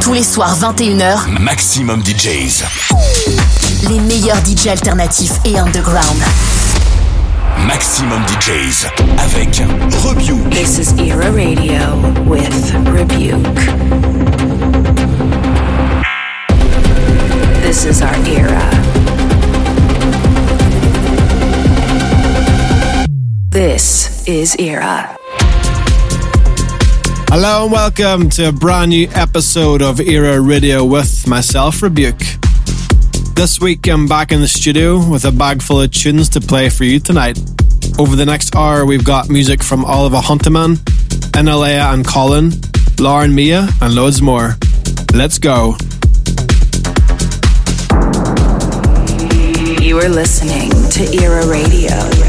Tous les soirs 21h, Maximum DJs. Les meilleurs DJs alternatifs et underground. Maximum DJs avec Rebuke. This is Era Radio with Rebuke. This is our era. This is Era. Hello and welcome to a brand new episode of Era Radio with myself, Rebüke. This week I'm back in the studio with a bag full of tunes to play for you tonight. Over the next hour, we've got music from Oliver Huntemann, Innellea and Colin, Lauren Mia, and loads more. Let's go. You are listening to Era Radio.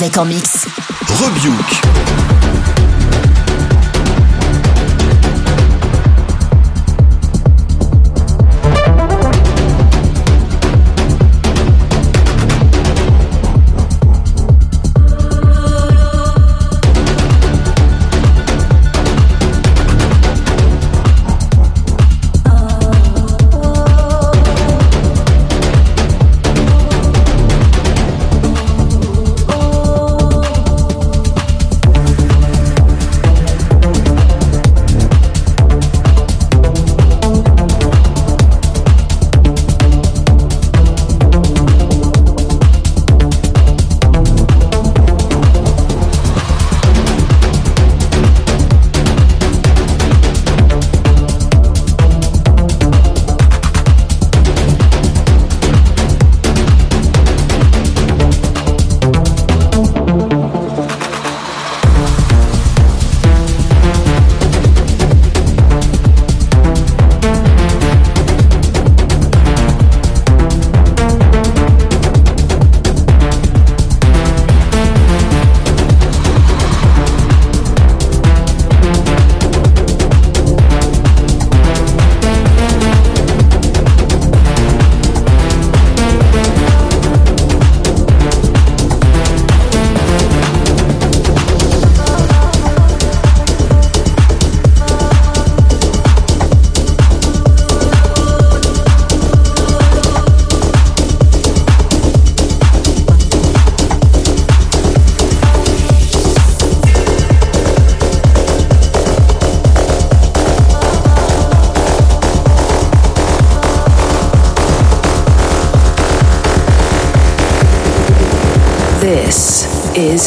Avec en mix.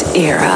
Era.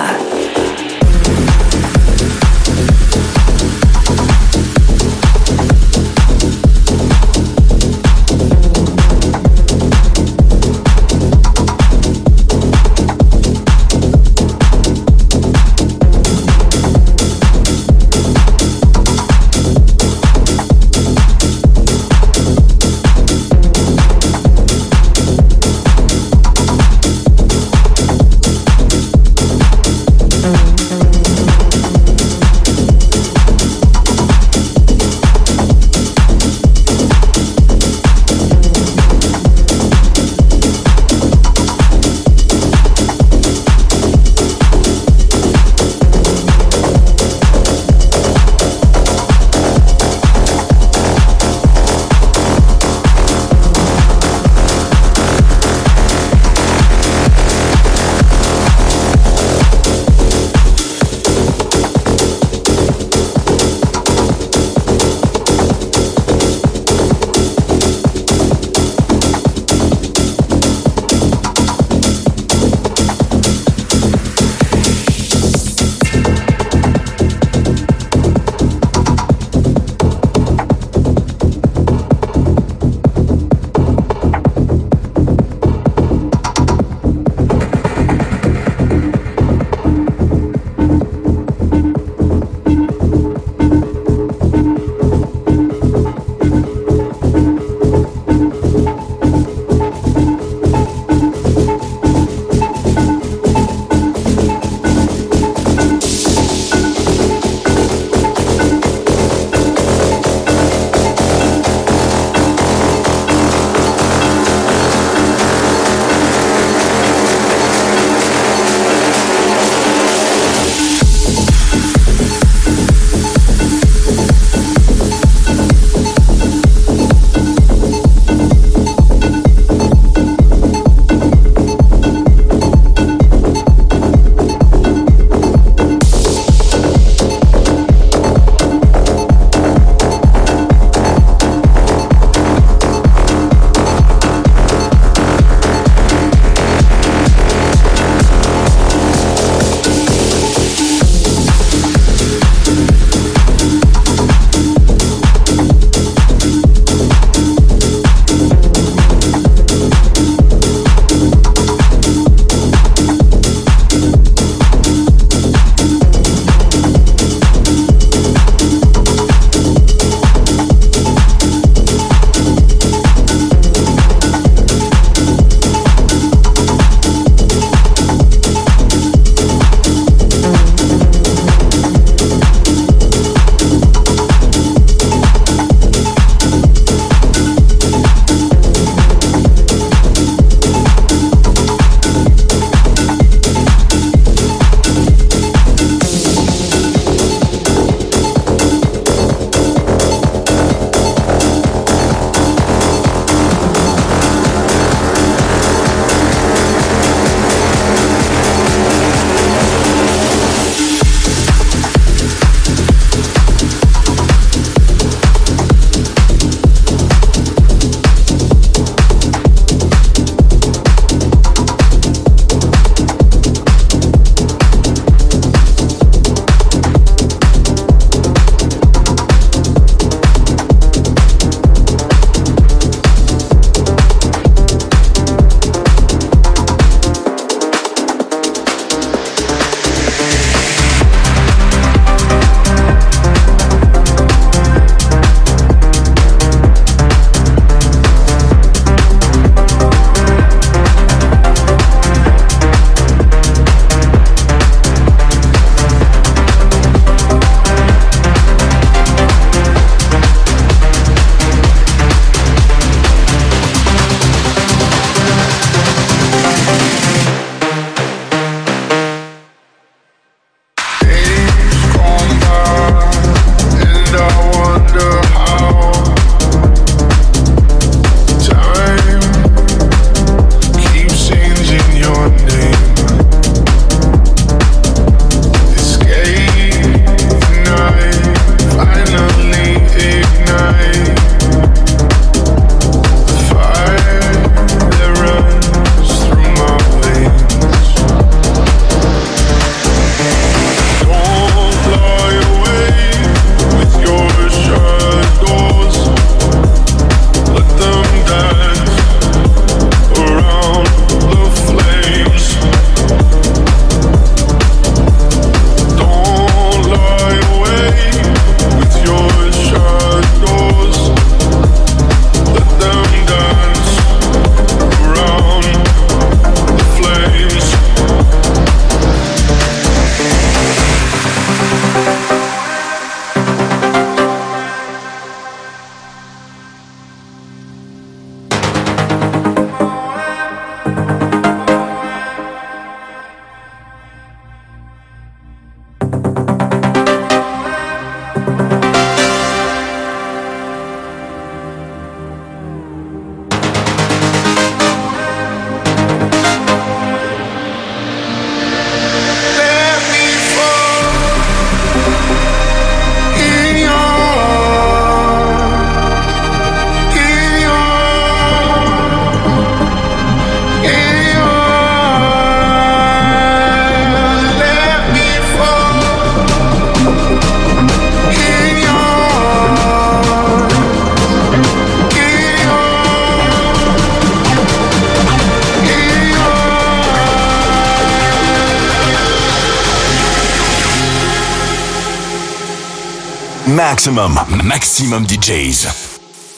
Maximum, maximum DJs.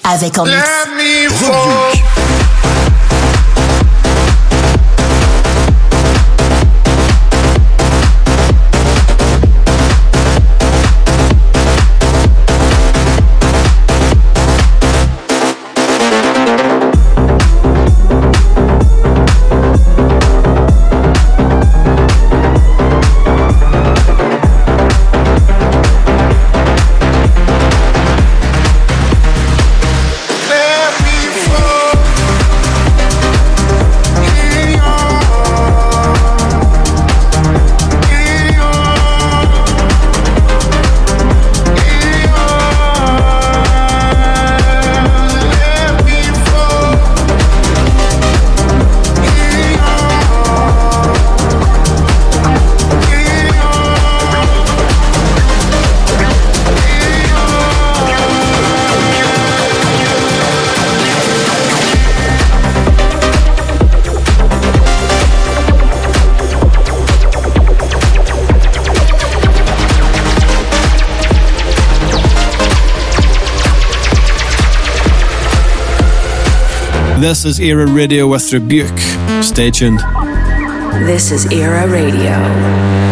Avec en mix. This is Era Radio with Rebüke. Stay tuned. This is Era Radio.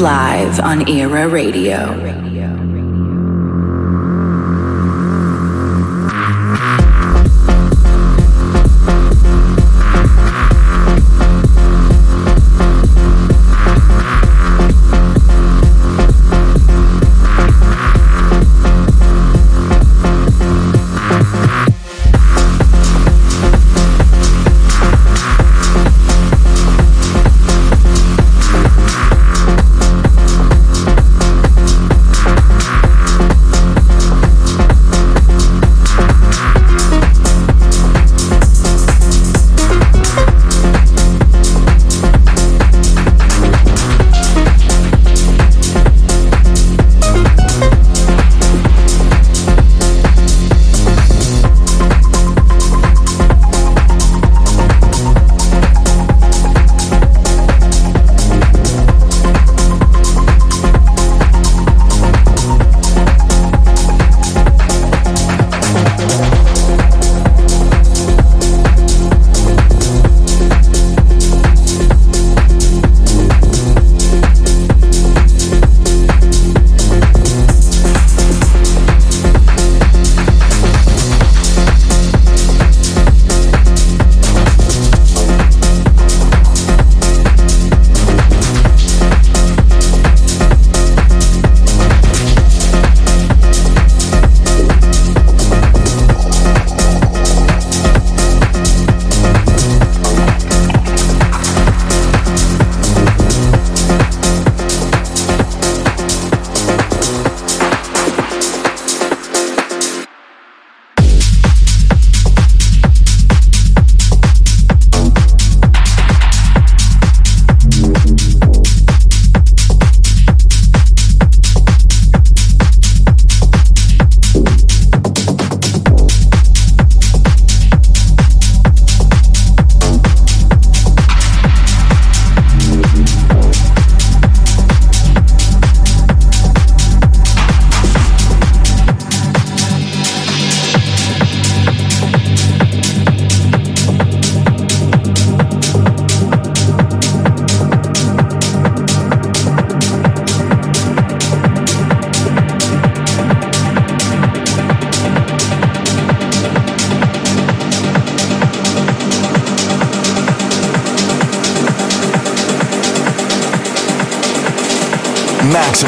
Live on Era Radio.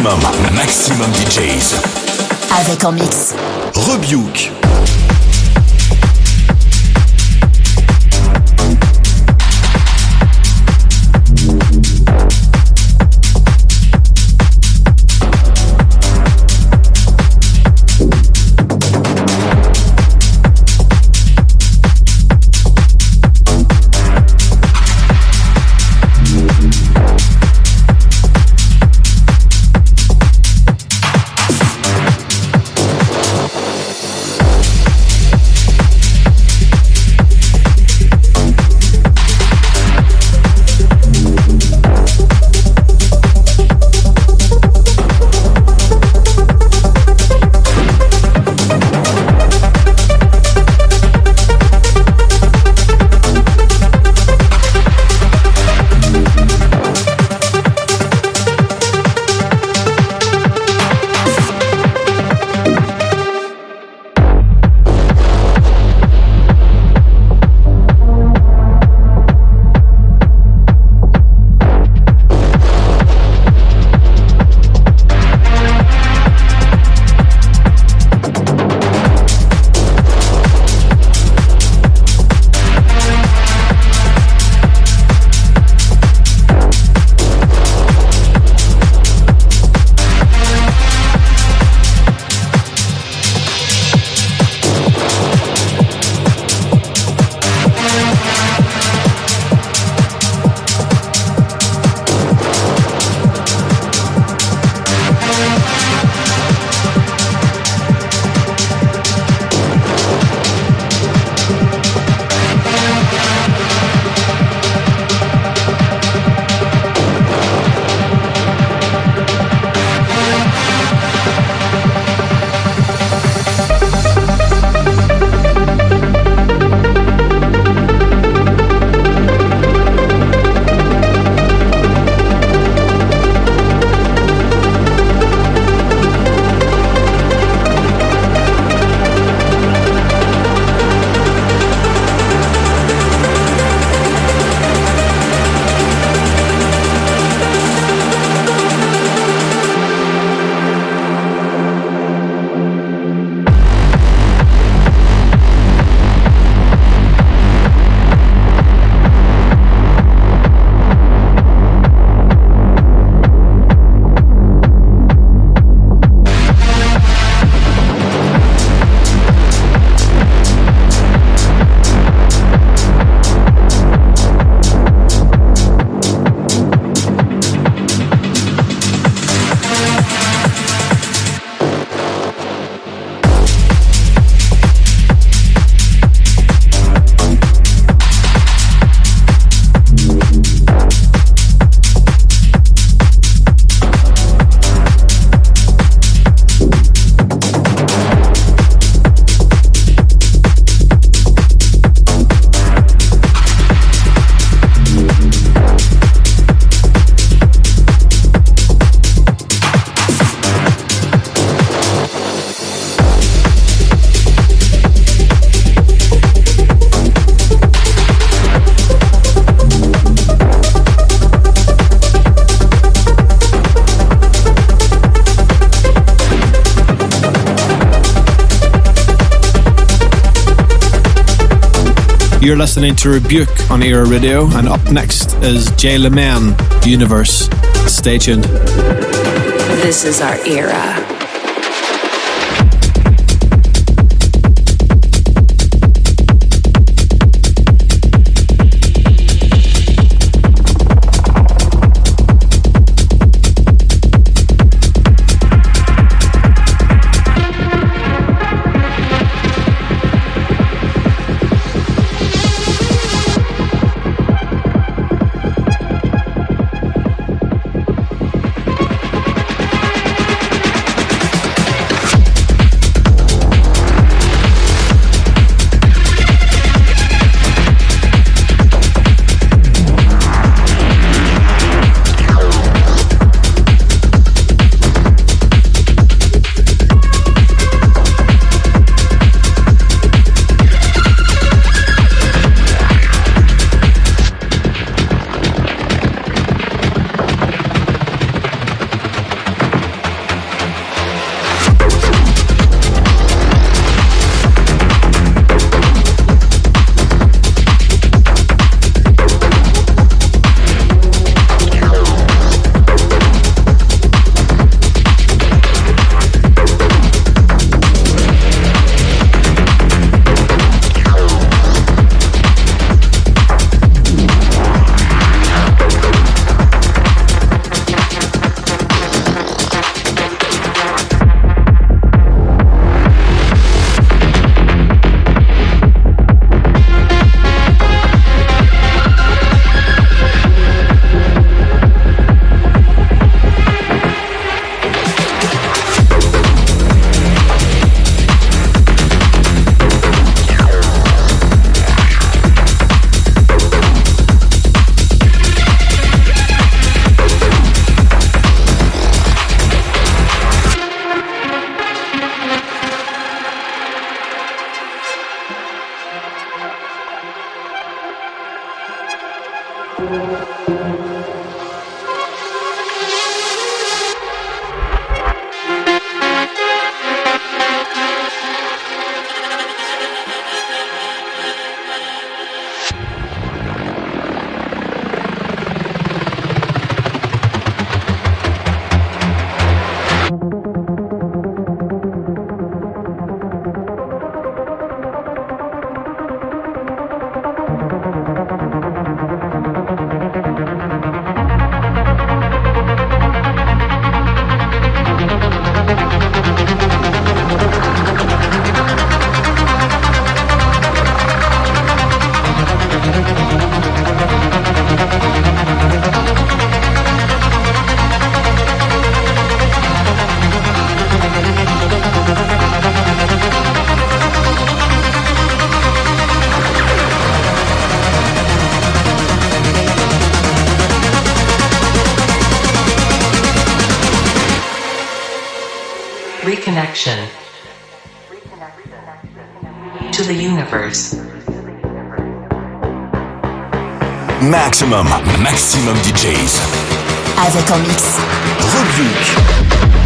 Maximum, maximum DJs. Avec en mix. Rebuke. You're listening to Rebüke on Era Radio, and up next is Jay Leman, Universe. Stay tuned. This is our era. Reconnection to the universe. Maxximum, Maxximum DJs. Avec en mix. Rebüke.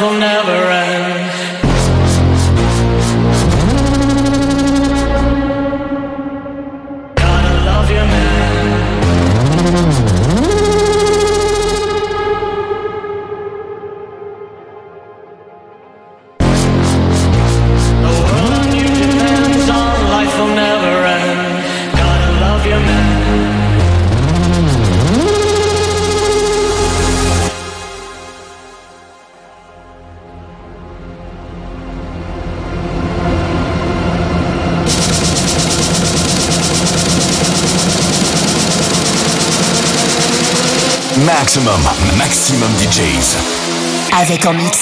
Maxximum, Avec en mix.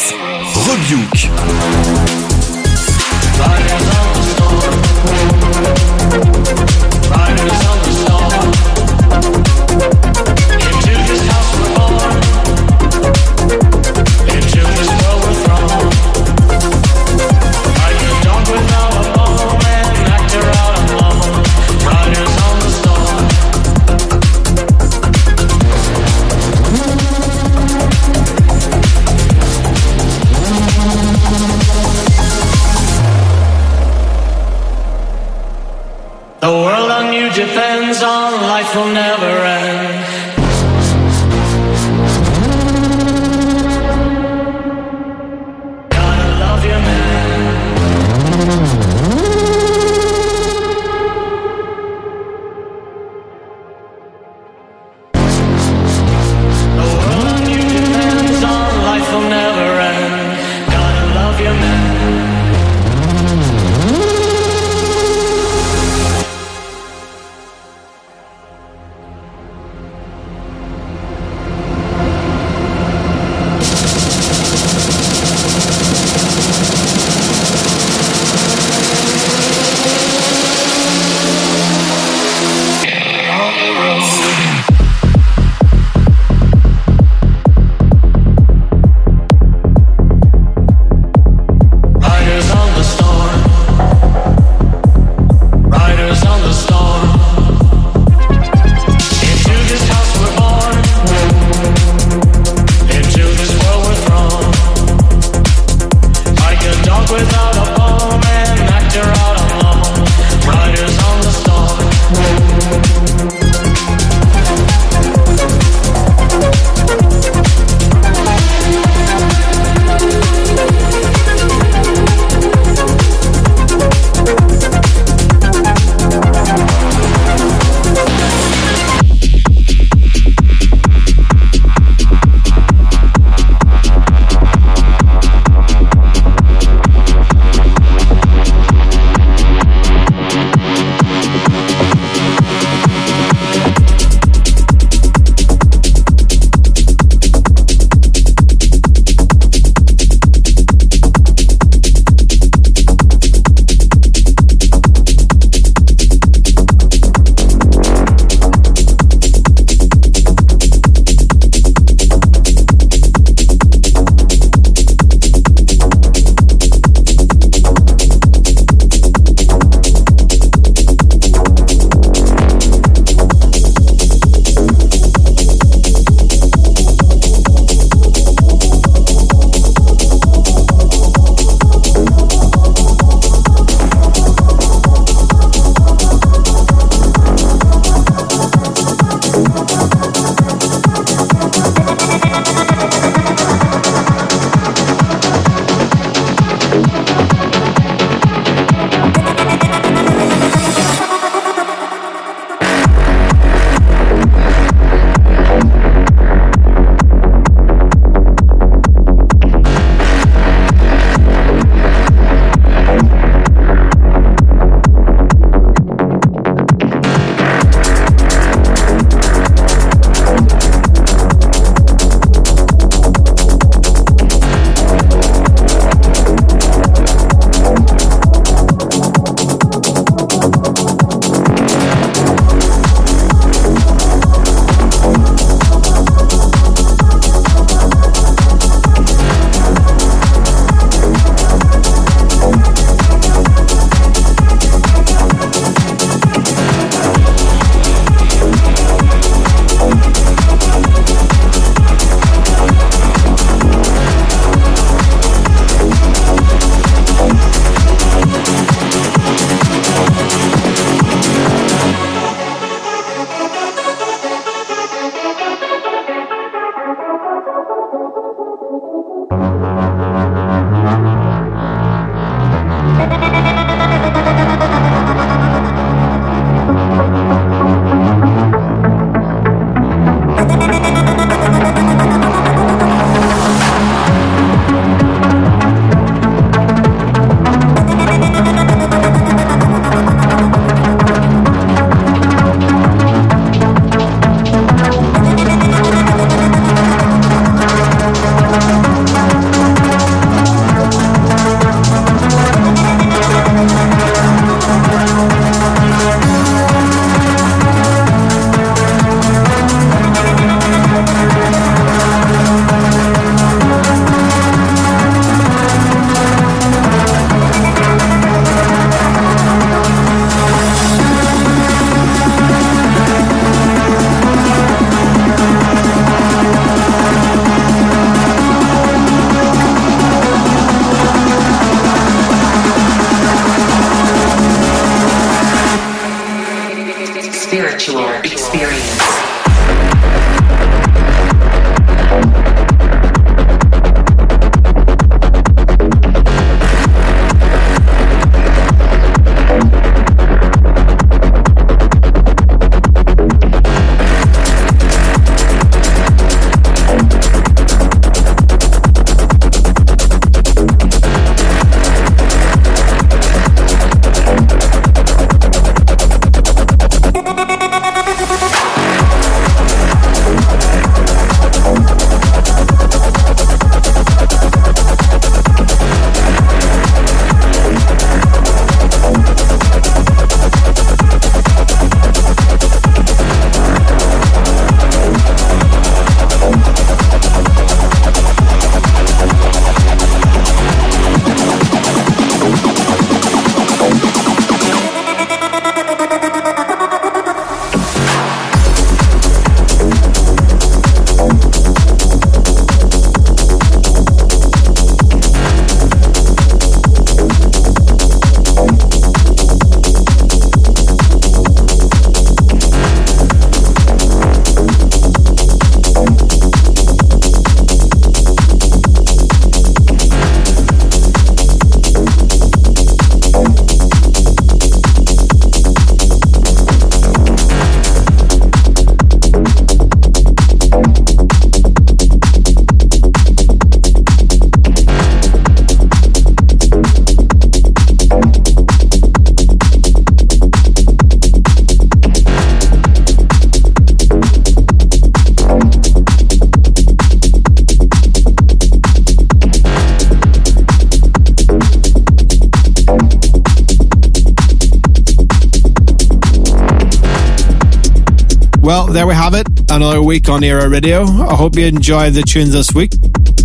Week on Era Radio. I hope you enjoyed the tunes this week.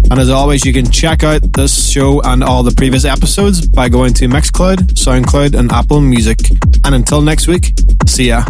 And as always, you can check out this show and all the previous episodes by going to Mixcloud, Soundcloud, and Apple Music. And until next week, see ya.